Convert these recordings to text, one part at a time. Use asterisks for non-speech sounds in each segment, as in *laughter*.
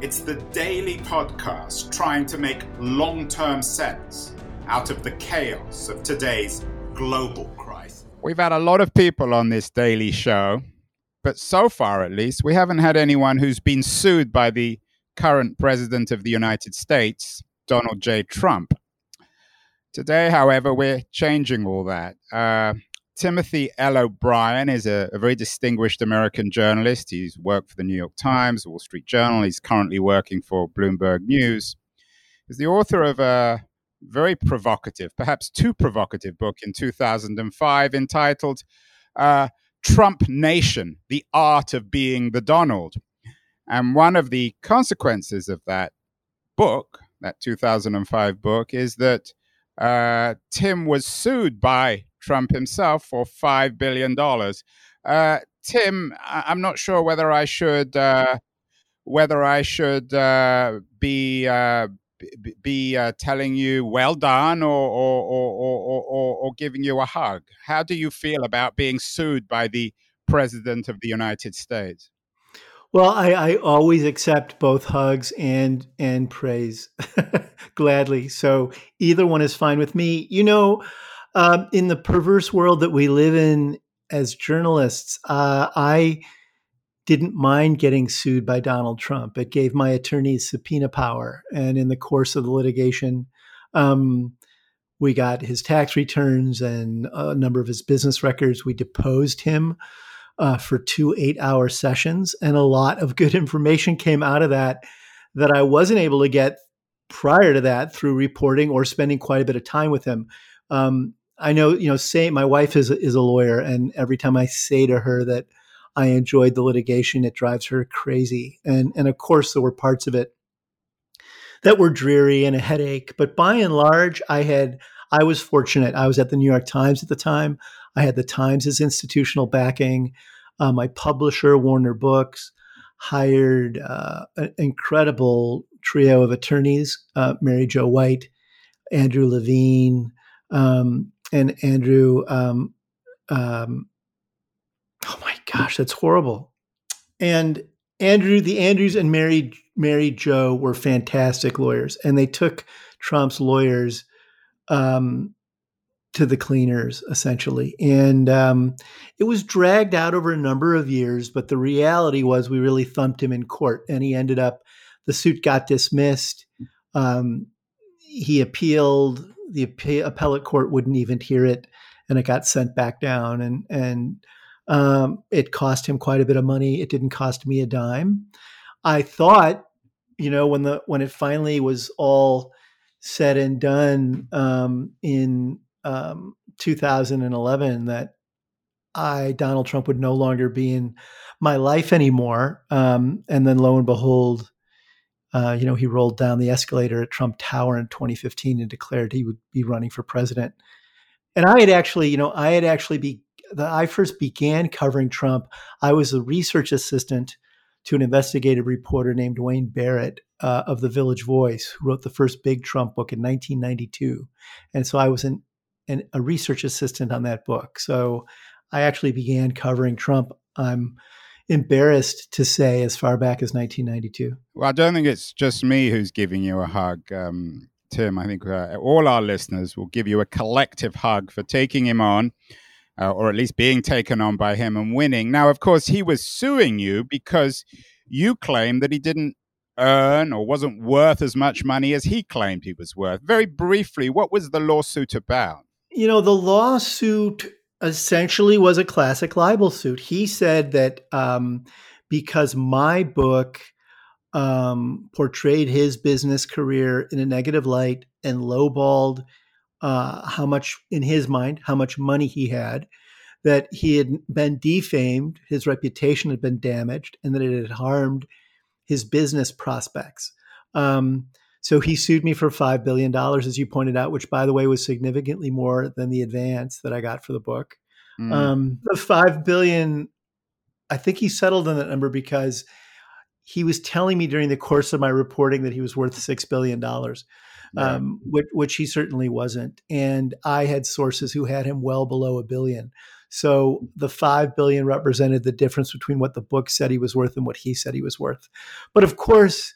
it's the daily podcast trying to make long term sense out of the chaos of today's global crisis. We've had a lot of people on this daily show, but so far at least, we haven't had anyone who's been sued by the current president of the United States, Donald J. Trump. Today, however, we're changing all that. Uh, Timothy L. O'Brien is a, a, very distinguished American journalist. He's worked for the New York Times, Wall Street Journal. He's currently working for Bloomberg News. He's the author of a very provocative, perhaps too provocative book in 2005 entitled uh, Trump Nation The Art of Being the Donald. And one of the consequences of that book, that 2005 book, is that uh, Tim was sued by Trump himself for $5 billion. Uh, Tim, I'm not sure whether I should. Uh, whether I should uh, be uh, be uh, telling you well done or or, or, or, or, giving you a hug. How do you feel about being sued by the president of the United States? Well, I, I always accept both hugs and and praise *laughs* gladly. So either one is fine with me. You know, um, in the perverse world that we live in as journalists, uh, I didn't mind getting sued by Donald Trump. It gave my attorneys subpoena power. And in the course of the litigation, um, we got his tax returns and a number of his business records. We deposed him uh, for two eight hour sessions. And a lot of good *laughs* information came out of that that I wasn't able to get prior to that through reporting or spending quite a bit of time with him. Um, I know, you know, say my wife is is a lawyer, and every time I say to her that I enjoyed the litigation, it drives her crazy. And and of course, there were parts of it that were dreary and a headache. But by and large, I had I was fortunate. I was at the New York Times at the time. I had the Times' institutional backing. Uh, my publisher, Warner Books, hired uh, an incredible trio of attorneys: uh, Mary Jo White, Andrew Levine, um, and Andrew. Um, um, oh my gosh, that's horrible. And Andrew, the Andrews and Mary Mary Jo were fantastic lawyers, and they took Trump's lawyers um, to the cleaners essentially, and um, it was dragged out over a number of years. But the reality was, we really thumped him in court, and he ended up. The suit got dismissed. Um, he appealed the appellate court wouldn't even hear it, and it got sent back down. And and um, it cost him quite a bit of money. It didn't cost me a dime. I thought, you know, when the when it finally was all said and done um, in um, 2011, that I Donald Trump would no longer be in my life anymore. Um, and then lo and behold, uh, you know, he rolled down the escalator at Trump Tower in 2015 and declared he would be running for president. And I had actually, you know, I had actually be the, I first began covering Trump. I was a research assistant to an investigative reporter named Wayne Barrett uh, of the Village Voice, who wrote the first big Trump book in 1992. And so I was an, an, a research assistant on that book. So I actually began covering Trump. I'm embarrassed to say as far back as 1992. Well, I don't think it's just me who's giving you a hug, um, Tim. I think uh, all our listeners will give you a collective hug for taking him on. Uh, or at least being taken on by him and winning. Now, of course, he was suing you because you claimed that he didn't earn or wasn't worth as much money as he claimed he was worth. Very briefly, what was the lawsuit about? You know, the lawsuit essentially was a classic libel suit. He said that um, because my book um, portrayed his business career in a negative light and lowballed uh, how much, in his mind, how much money he had, that he had been defamed, his reputation had been damaged, and that it had harmed his business prospects. Um, so he sued me for $5 billion, as you pointed out, which, by the way, was significantly more than the advance that I got for the book. Mm. Um, the 5 billion, I think he settled on that number because he was telling me during the course of my reporting that he was worth $6 billion. Right. Um, which, which he certainly wasn't. And I had sources who had him well below a billion. So the five billion represented the difference between what the book said he was worth and what he said he was worth. But of course,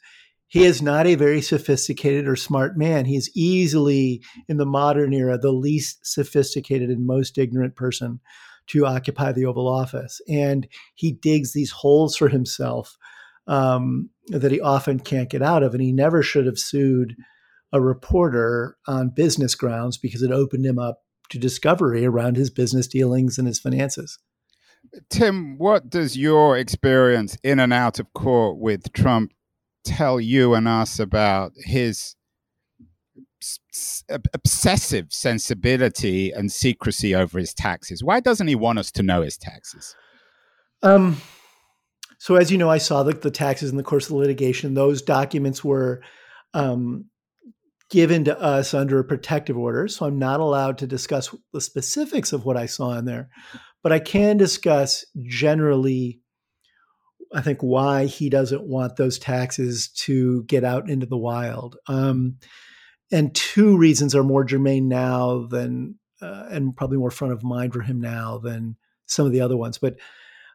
he is not a very sophisticated or smart man. He's easily, in the modern era, the least sophisticated and most ignorant person to occupy the Oval Office. And he digs these holes for himself um, that he often can't get out of. And he never should have sued a reporter on business grounds because it opened him up to discovery around his business dealings and his finances. Tim, what does your experience in and out of court with Trump tell you and us about his obsessive sensibility and secrecy over his taxes. Why doesn't he want us to know his taxes? Um, so, as you know, I saw the, the taxes in the course of the litigation. Those documents were um, given to us under a protective order. So, I'm not allowed to discuss the specifics of what I saw in there, but I can discuss generally I think why he doesn't want those taxes to get out into the wild. Um, and two reasons are more germane now than, uh, and probably more front of mind for him now than some of the other ones. But,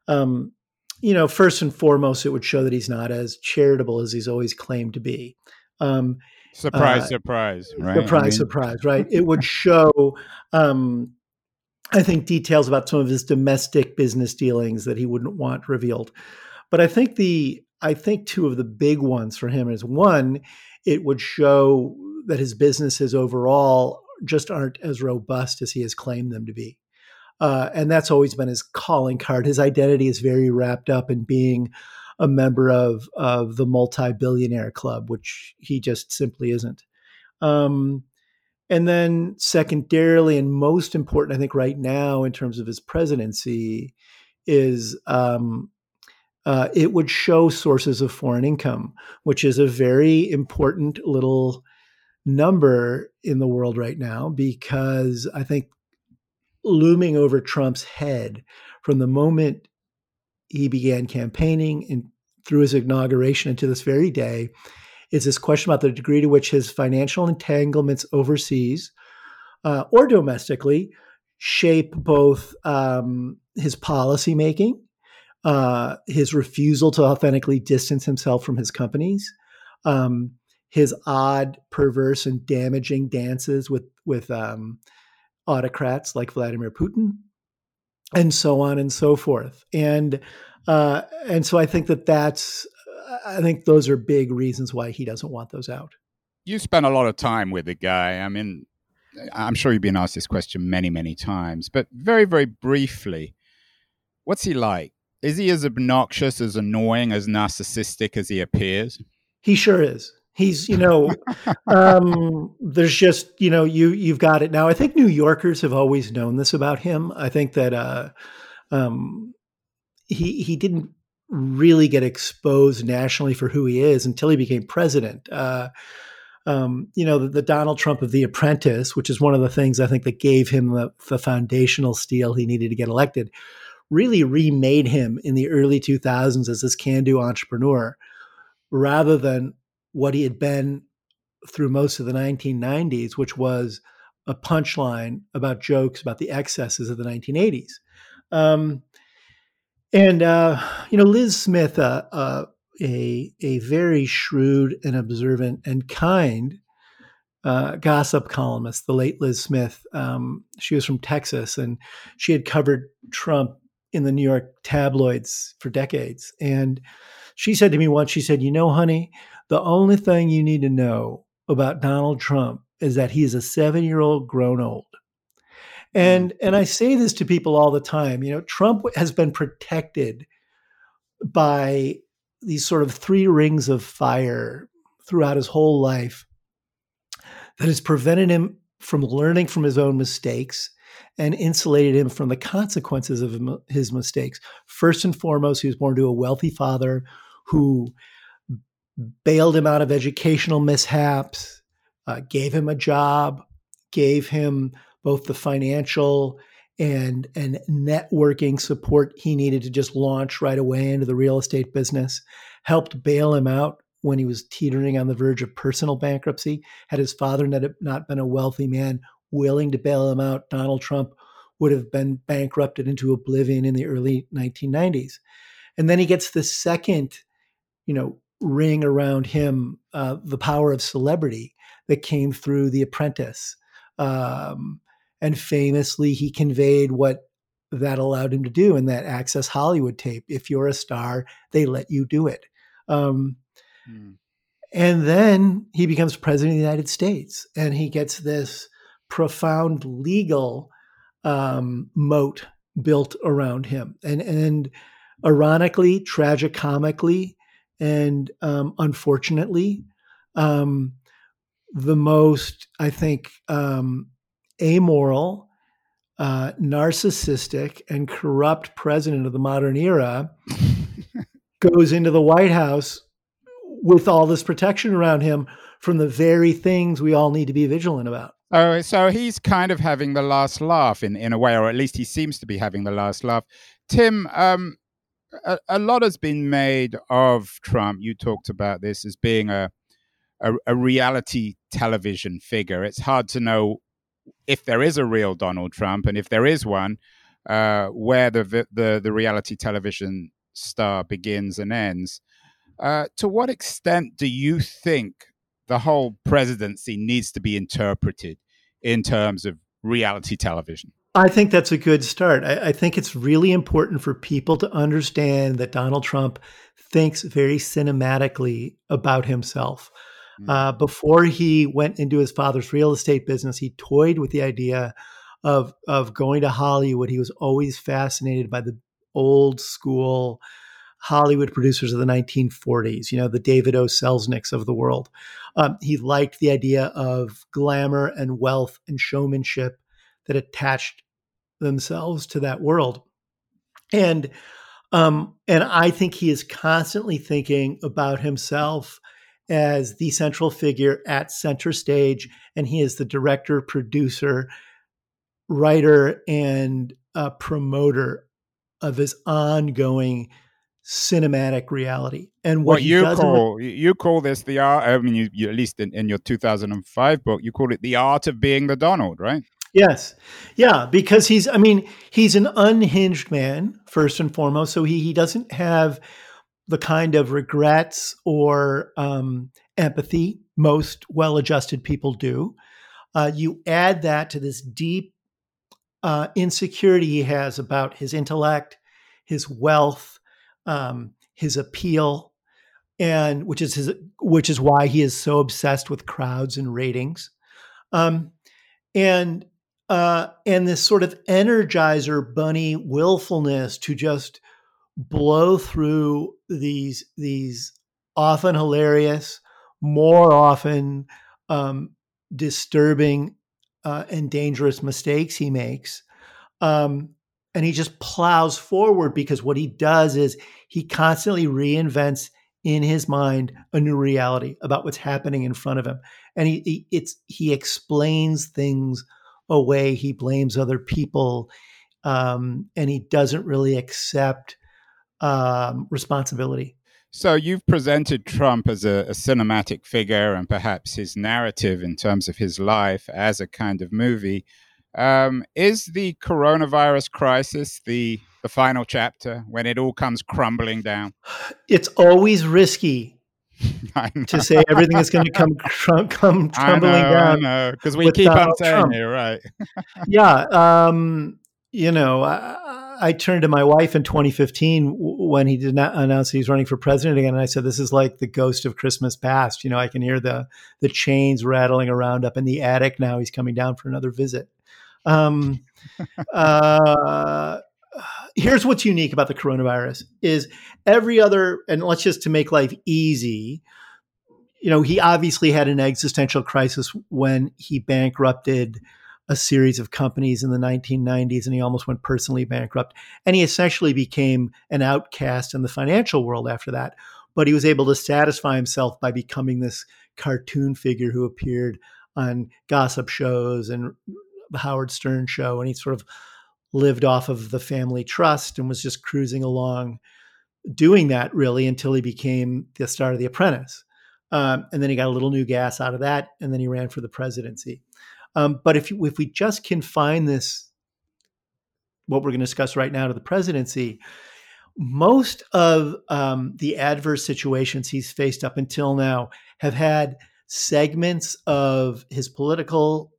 um, you know, first and foremost, it would show that he's not as charitable as he's always claimed to be. Um, surprise, uh, surprise, right? Surprise, I mean... surprise, right? it would show, um, I think, details about some of his domestic business dealings that he wouldn't want revealed. But I think the I think two of the big ones for him is one, it would show that his businesses overall just aren't as robust as he has claimed them to be. Uh, and that's always been his calling card. His identity is very wrapped up in being a member of of the multi-billionaire club, which he just simply isn't. Um, and then secondarily, and most important, I think right now in terms of his presidency, is um, uh, it would show sources of foreign income, which is a very important little number in the world right now because I think looming over Trump's head from the moment he began campaigning and through his inauguration and into this very day is this question about the degree to which his financial entanglements overseas uh, or domestically shape both um, his policy making uh, his refusal to authentically distance himself from his companies, um, his odd, perverse, and damaging dances with with um, autocrats like Vladimir Putin, and so on and so forth. And uh, and so I think that that's I think those are big reasons why he doesn't want those out. You spent a lot of time with the guy. I mean, I'm sure you've been asked this question many, many times, but very, very briefly, what's he like? Is he as obnoxious, as annoying, as narcissistic as he appears? He sure is. He's, you know, *laughs* um, there's just, you know, you you've got it now. I think New Yorkers have always known this about him. I think that uh, um, he he didn't really get exposed nationally for who he is until he became president. Uh, um, you know, the, the, Donald Trump of The Apprentice, which is one of the things I think that gave him the, the foundational steel he needed to get elected, really remade him in the early 2000s as this can do entrepreneur rather than what he had been through most of the 1990s, which was a punchline about jokes about the excesses of the 1980s. Um, and, uh, you know, Liz Smith, uh, uh, a, a very shrewd and observant and kind uh, gossip columnist, the late Liz Smith. Um, she was from Texas and she had covered Trump in the New York tabloids for decades. And she said to me once, she said, You know, honey, the only thing you need to know about Donald Trump is that he's a seven year old grown old. And mm. and I say this to people all the time. You know, Trump has been protected by these sort of three rings of fire throughout his whole life that has prevented him from learning from his own mistakes and insulated him from the consequences of his mistakes. First and foremost, he was born to a wealthy father who bailed him out of educational mishaps, uh, gave him a job, gave him both the financial and and networking support he needed to just launch right away into the real estate business, helped bail him out when he was teetering on the verge of personal bankruptcy. Had his father not been a wealthy man willing to bail him out, Donald Trump would have been bankrupted into oblivion in the early 1990s. And then he gets the second, you know, ring around him, uh, the power of celebrity that came through The Apprentice. Um, and famously, he conveyed what that allowed him to do in that Access Hollywood tape. If you're a star, they let you do it. Um, hmm. And then he becomes president of the United States, and he gets this profound legal um, moat built around him. And and ironically, tragicomically, and um, unfortunately, um, the most I think um, amoral, uh, narcissistic, and corrupt president of the modern era *laughs* goes into the White House with all this protection around him from the very things we all need to be vigilant about. Oh, so he's kind of having the last laugh in, in a way, or at least he seems to be having the last laugh. Tim, um, a, a, lot has been made of Trump. You talked about this as being a, a, a reality television figure. It's hard to know if there is a real Donald Trump, and if there is one, uh, where the, the the reality television star begins and ends. Uh, to what extent do you think the whole presidency needs to be interpreted in terms of reality television? I think that's a good start. I, I, think it's really important for people to understand that Donald Trump thinks very cinematically about himself. Mm. Uh, before he went into his father's real estate business, he toyed with the idea of of going to Hollywood. He was always fascinated by the old school Hollywood producers of the 1940s. You know, the David O. Selznicks of the world. Um, he liked the idea of glamour and wealth and showmanship that attached themselves to that world, and um, and I think he is constantly thinking about himself as the central figure at center stage, and he is the director, producer, writer, and uh, promoter of his ongoing cinematic reality. And what, what you call you call this the art. I mean, you, you at least in, in your 2005 book, you call it the art of being the Donald, right? Yes. Yeah, because he's I mean, he's an unhinged man first and foremost, so he he doesn't have the kind of regrets or um, empathy most well adjusted people do. Uh, you add that to this deep uh, insecurity he has about his intellect, his wealth, um, his appeal, and which is his, which is why he is so obsessed with crowds and ratings, um, and uh, and this sort of energizer bunny willfulness to just blow through these these often hilarious, more often um, disturbing uh, and dangerous mistakes he makes. Um, and he just plows forward because what he does is he constantly reinvents in his mind a new reality about what's happening in front of him and he, he it's he explains things away he blames other people um, and he doesn't really accept um, responsibility. So you've presented Trump as a, a, cinematic figure and perhaps his narrative in terms of his life as a kind of movie. Um, is the coronavirus crisis the the final chapter when it all comes crumbling down? It's always risky *laughs* to say everything is going to come cr- come crumbling I know, down. Because we keep on saying it, right? *laughs* yeah. Um, you know, I, I, turned to my wife in 2015 when he did not announce he was running for president again, and I said, "This is like the ghost of Christmas past." You know, I can hear the the chains rattling around up in the attic now. He's coming down for another visit. Um, uh, here's what's unique about the coronavirus: is every other, and let's just to make life easy. You know, he obviously had an existential crisis when he bankrupted a series of companies in the 1990s and he almost went personally bankrupt. And he essentially became an outcast in the financial world after that. but he was able to satisfy himself by becoming this cartoon figure who appeared on gossip shows and the Howard Stern show, and he sort of lived off of the family trust and was just cruising along doing that really until he became the star of The Apprentice. Um, and then he got a little new gas out of that, and then he ran for the presidency. Um, but if if we just confine this, what we're going to discuss right now, to the presidency, most of um, the adverse situations he's faced up until now have had segments of his political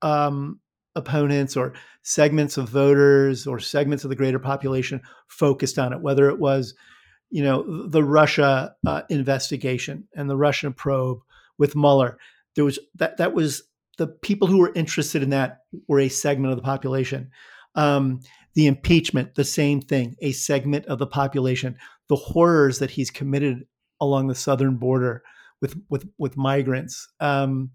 um, opponents or segments of voters or segments of the greater population focused on it, whether it was, you know, the Russia uh, investigation and the Russian probe with Mueller. There was that that was the people who were interested in that were a segment of the population. Um, the impeachment, the same thing, a segment of the population. The horrors that he's committed along the southern border with with with migrants. Um,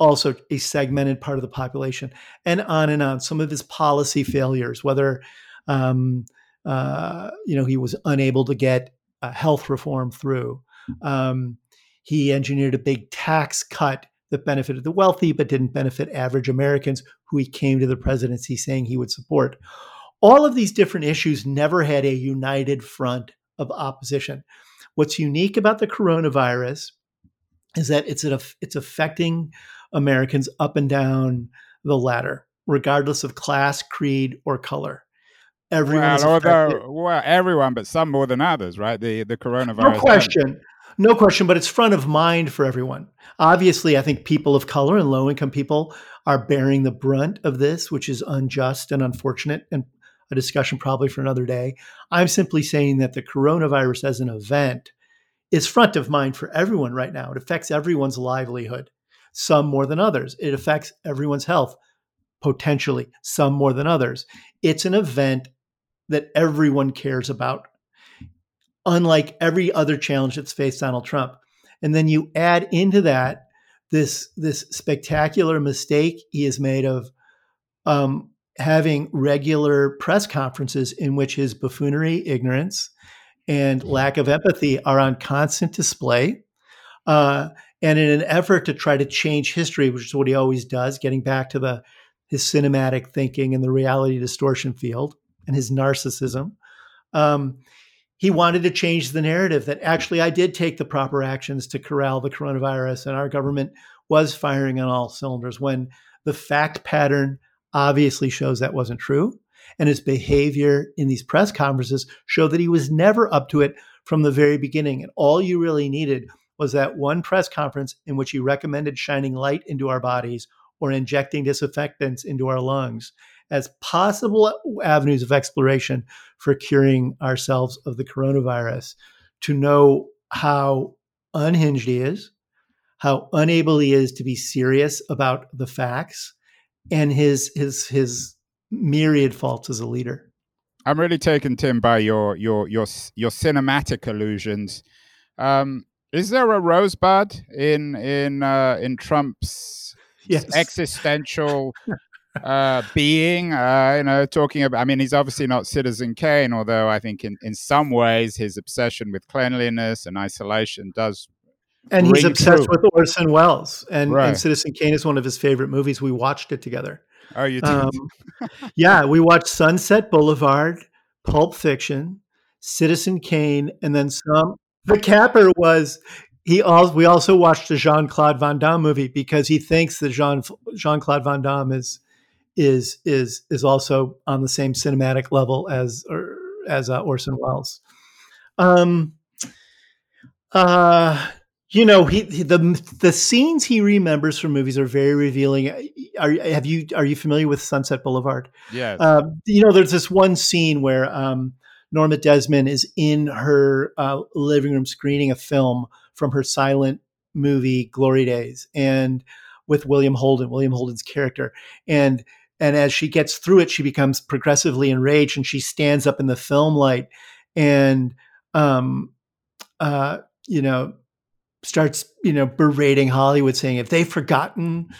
also a segmented part of the population, and on and on. Some of his policy failures, whether um, uh, you know he was unable to get uh, health reform through, um, he engineered a big tax cut that benefited the wealthy but didn't benefit average Americans, who he came to the presidency saying he would support. All of these different issues never had a united front of opposition. What's unique about the coronavirus is that it's it's affecting Americans up and down the ladder, regardless of class, creed, or color. Everyone well, although, well, everyone, but some more than others, right? The the coronavirus. No question, no question. But it's front of mind for everyone. Obviously, I think people of color and low income people are bearing the brunt of this, which is unjust and unfortunate, and a discussion probably for another day. I'm simply saying that the coronavirus as an event is front of mind for everyone right now. It affects everyone's livelihood some more than others. It affects everyone's health, potentially, some more than others. It's an event that everyone cares about, unlike every other challenge that's faced Donald Trump. And then you add into that this, this spectacular mistake he has made of um, having regular press conferences in which his buffoonery, ignorance, and lack of empathy are on constant display. Uh, and in an effort to try to change history, which is what he always does, getting back to the his cinematic thinking and the reality distortion field and his narcissism, um, he wanted to change the narrative that actually I did take the proper actions to corral the coronavirus and our government was firing on all cylinders when the fact pattern obviously shows that wasn't true. And his behavior in these press conferences showed that he was never up to it from the very beginning. And all you really needed was that one press conference in which he recommended shining light into our bodies or injecting disinfectants into our lungs as possible avenues of exploration for curing ourselves of the coronavirus to know how unhinged he is, how unable he is to be serious about the facts, and his his his myriad faults as a leader. I'm really taken, Tim, by your your your your cinematic illusions. Um, is there a rosebud in in uh, in Trump's yes. existential uh, being? Uh, you know, talking about. I mean, he's obviously not Citizen Kane, although I think in in some ways his obsession with cleanliness and isolation does. And he's obsessed true. with Orson Welles, and, right. and Citizen Kane is one of his favorite movies. We watched it together. Oh, you did? Um, yeah, we watched Sunset Boulevard, Pulp Fiction, Citizen Kane, and then some the capper was he also we also watched the Jean Claude Van Damme movie because he thinks that Jean Jean Claude Van Damme is is is is also on the same cinematic level as or, as uh, Orson Welles. Um, uh, you know, he, he, the the scenes he remembers from movies are very revealing. Are have you are you familiar with Sunset Boulevard? Yeah. Uh, you know, there's this one scene where um, Norma Desmond is in her uh, living room screening a film from her silent movie Glory Days, and with William Holden, William Holden's character, and and as she gets through it, she becomes progressively enraged, and she stands up in the film light, and um, uh, you know, starts you know berating Hollywood, saying if they've forgotten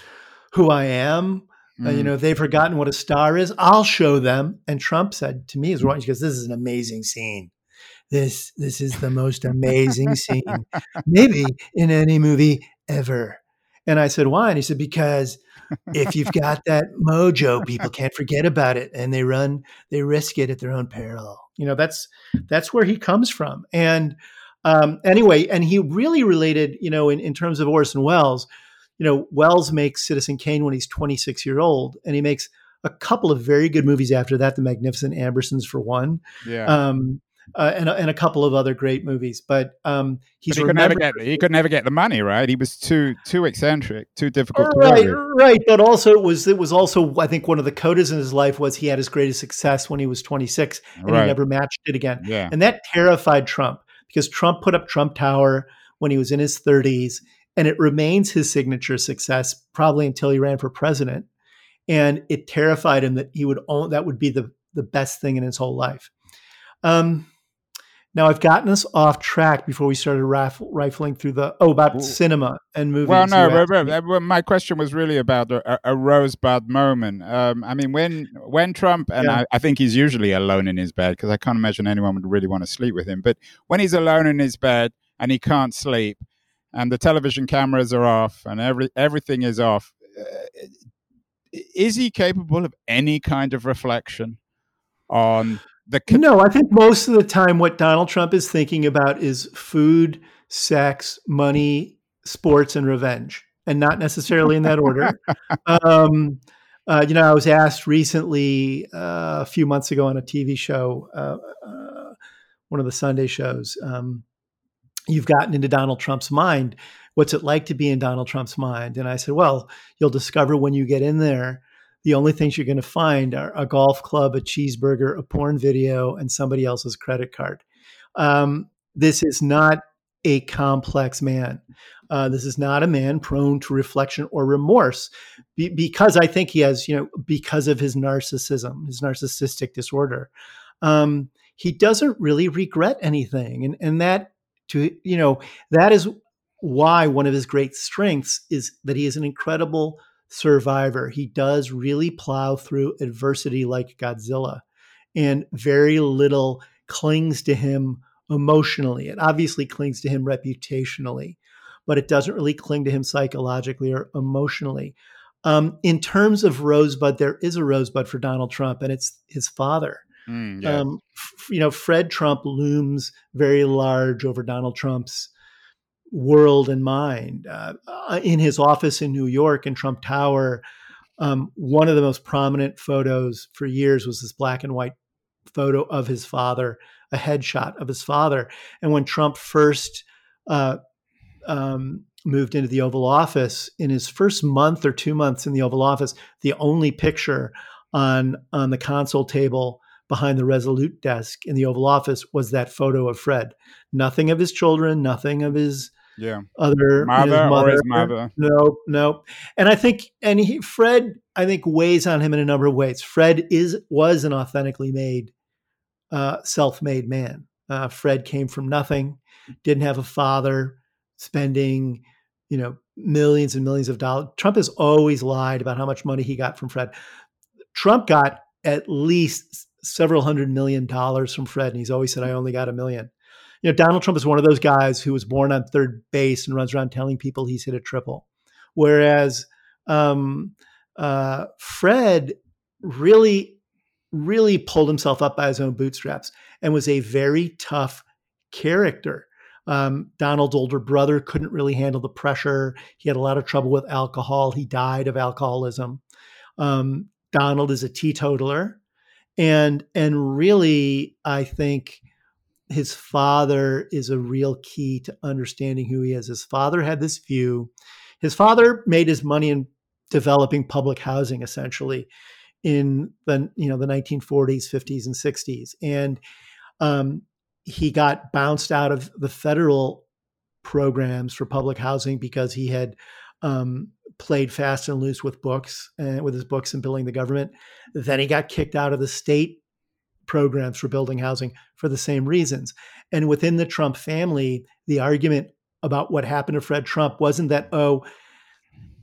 who I am, Mm. You know, they've forgotten what a star is. I'll show them. And Trump said to me as well, he goes, This is an amazing scene. this this is the most amazing scene, maybe in any movie ever. And I said, why? And he said, because if you've got that mojo, people can't forget about it, and they run, they risk it at their own peril. You know, that's that's where he comes from. And um, anyway, and he really related, you know, in, in terms of Orson Welles, you know, Welles makes Citizen Kane when he's 26 year old, and he makes a couple of very good movies after that, The Magnificent Ambersons for one. Yeah. Um, uh, and, and a couple of other great movies. But um, he's but he could never get he could never get the money right. He was too too eccentric, too difficult. Right, right. But also it was it was also I think one of the codas in his life was he had his greatest success when he was 26 and right. he never matched it again. Yeah. And that terrified Trump because Trump put up Trump Tower when he was in his 30s, and it remains his signature success probably until he ran for president. And it terrified him that he would own that would be the the best thing in his whole life. Um, now I've gotten us off track before we started rif- rifling through the oh about Ooh. cinema and movies. Well, no, my question was really about a, a rosebud moment. Um, I mean, when when Trump and yeah. I, I, think he's usually alone in his bed because I can't imagine anyone would really want to sleep with him. But when he's alone in his bed and he can't sleep, and the television cameras are off and every everything is off, uh, is he capable of any kind of reflection on? the con- no, I think most of the time what Donald Trump is thinking about is food, sex, money, sports, and revenge, and not necessarily in that order. *laughs* um, uh, you know, I was asked recently uh, a few months ago on a TV show, uh, uh, one of the Sunday shows. Um, you've gotten into Donald Trump's mind. What's it like to be in Donald Trump's mind? And I said, well, you'll discover when you get in there the only things you're going to find are a golf club, a cheeseburger, a porn video, and somebody else's credit card. Um, this is not a complex man. Uh, this is not a man prone to reflection or remorse be- because I think he has, you know, because of his narcissism, his narcissistic disorder. Um, he doesn't really regret anything. And, and that, to, you know, that is why one of his great strengths is that he is an incredible survivor. He does really plow through adversity like Godzilla, and very little clings to him emotionally. It obviously clings to him reputationally, but it doesn't really cling to him psychologically or emotionally. Um, in terms of Rosebud, there is a Rosebud for Donald Trump, and it's his father. Mm, yeah. um, you know, Fred Trump looms very large over Donald Trump's world and mind. Uh, in his office in New York in Trump Tower, um, one of the most prominent photos for years was this black and white photo of his father, a headshot of his father. And when Trump first uh, um, moved into the Oval Office, in his first month or two months in the Oval Office, the only picture on on the console table behind the Resolute desk in the Oval Office was that photo of Fred. Nothing of his children, nothing of his yeah. other mother, his mother. or his mother. No no and i think and he fred i think weighs on him in a number of ways. Fred is was an authentically made uh, self-made man. Uh, fred came from nothing didn't have a father spending you know millions and millions of dollars. Trump has always lied about how much money he got from fred. Trump got at least several hundred million dollars from fred and he's always said i only got a million you know, Donald Trump is one of those guys who was born on third base and runs around telling people he's hit a triple. Whereas um, uh, Fred really, really pulled himself up by his own bootstraps and was a very tough character. Um, Donald's older brother couldn't really handle the pressure. He had a lot of trouble with alcohol. He died of alcoholism. Um, Donald is a teetotaler, and and really, I think his father is a real key to understanding who he is. His father had this view. His father made his money in developing public housing essentially in the you know the 1940s, 50s, and 60s, and um, he got bounced out of the federal programs for public housing because he had um, played fast and loose with books and with his books and billing the government. Then he got kicked out of the state programs for building housing for the same reasons. And within the Trump family, the argument about what happened to Fred Trump wasn't that, oh,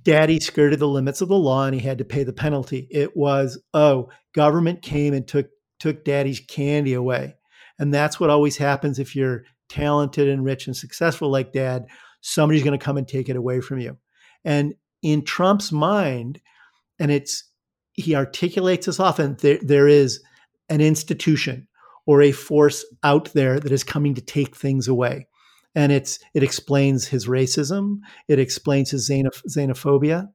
daddy skirted the limits of the law and he had to pay the penalty. It was, oh, government came and took took daddy's candy away. And that's what always happens if you're talented and rich and successful like dad. Somebody's going to come and take it away from you. And in Trump's mind, and it's he articulates this often, there, there is an institution or a force out there that is coming to take things away. And it's it explains his racism, it explains his xenoph- xenophobia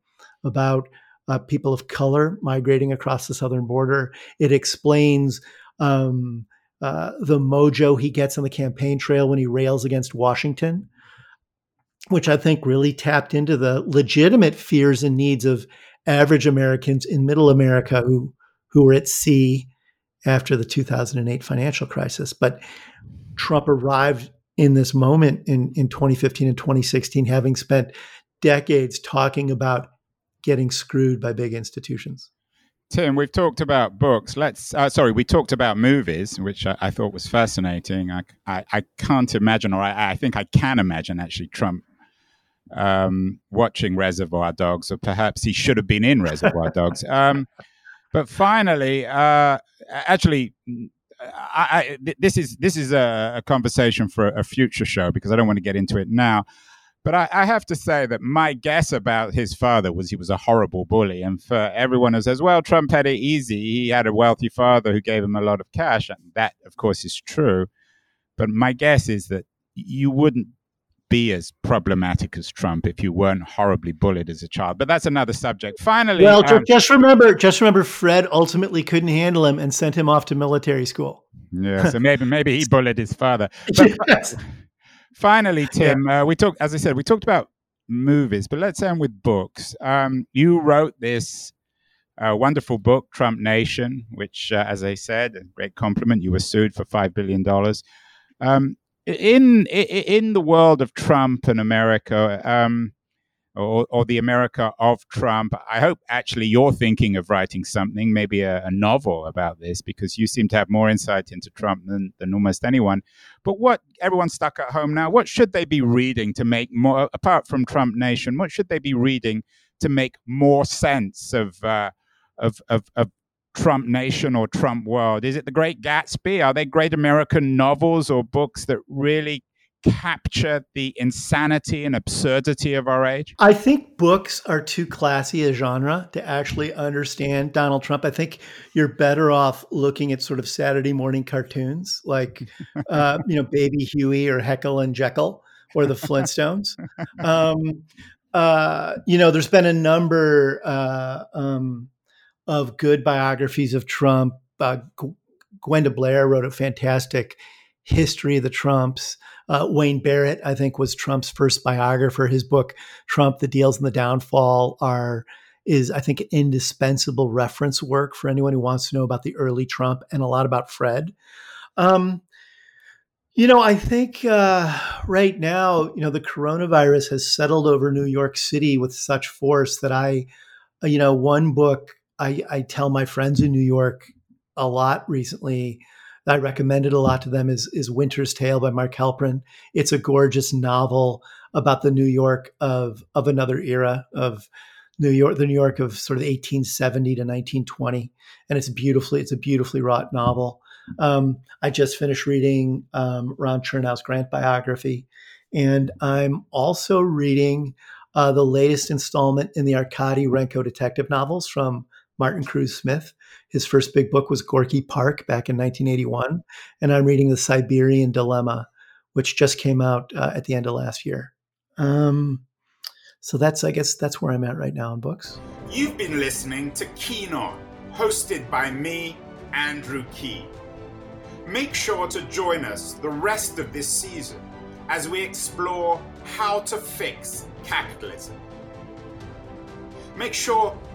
about uh, people of color migrating across the southern border. It explains um, uh, the mojo he gets on the campaign trail when he rails against Washington, which I think really tapped into the legitimate fears and needs of average Americans in middle America who who were at sea after the 2008 financial crisis. But Trump arrived in this moment in, in 2015 and 2016, having spent decades talking about getting screwed by big institutions. Tim, we've talked about books. Let's uh, sorry, we talked about movies, which I, I thought was fascinating. I, I, I, can't imagine, or I, I think I can imagine actually Trump um, watching Reservoir Dogs, or perhaps he should have been in Reservoir *laughs* Dogs. Um, but finally, uh, actually, I, I, this is this is a, a, conversation for a future show because I don't want to get into it now. But I, I, have to say that my guess about his father was he was a horrible bully. And for everyone who says, well, Trump had it easy, he had a wealthy father who gave him a lot of cash. And that, of course, is true. But my guess is that you wouldn't be as problematic as Trump if you weren't horribly bullied as a child. But that's another subject. Finally, well, um, just remember, just remember, Fred ultimately couldn't handle him and sent him off to military school. Yeah, *laughs* so maybe maybe he bullied his father. *laughs* But yes. Finally, Tim, yeah. uh, we talked, as I said, we talked about movies, but let's end with books. Um, you wrote this uh, wonderful book, Trump Nation, which, uh, as I said, a great compliment. You were sued for five billion dollars. Um, in in the world of Trump and America, um, or, or, the America of Trump, I hope actually you're thinking of writing something, maybe a, a, novel about this, because you seem to have more insight into Trump than, than almost anyone. But what everyone's stuck at home now, what should they be reading to make more, apart from Trump Nation, what should they be reading to make more sense of uh, of, of, of Trump Nation or Trump World? Is it The Great Gatsby? Are they great American novels or books that really capture the insanity and absurdity of our age? I think books are too classy a genre to actually understand Donald Trump. I think you're better off looking at sort of Saturday morning cartoons like, *laughs* uh, you know, Baby Huey or Heckle and Jeckle or the Flintstones. *laughs* Um, uh, you know, there's been a number. Uh, um, of good biographies of Trump. Uh, Gwenda Blair wrote a fantastic history of the Trumps. Uh, Wayne Barrett, I think, was Trump's first biographer. His book, Trump: The Deals and the Downfall, are is I think an indispensable reference work for anyone who wants to know about the early Trump and a lot about Fred. Um, you know, I think uh, right now, you know, the coronavirus has settled over New York City with such force that I, uh, you know, one book I, I tell my friends in New York a lot recently. I recommended a lot to them is is Winter's Tale by Mark Helprin. It's a gorgeous novel about the New York of of another era of New York, the New York of sort of 1870 to 1920, and it's beautifully it's a beautifully wrought novel. Um, I just finished reading um, Ron Chernow's Grant biography, and I'm also reading uh, the latest installment in the Arkady Renko detective novels from Martin Cruz Smith. His first big book was Gorky Park back in 1981. And I'm reading The Siberian Dilemma, which just came out uh, at the end of last year. Um, so that's, I guess, that's where I'm at right now in books. You've been listening to Keen On, hosted by me, Andrew Keen. Make sure to join us the rest of this season as we explore how to fix capitalism. Make sure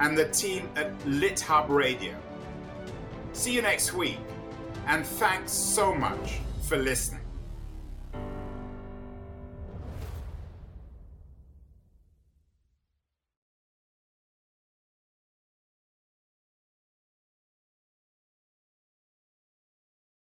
and the team at LitHub Radio. See you next week, and thanks so much for listening.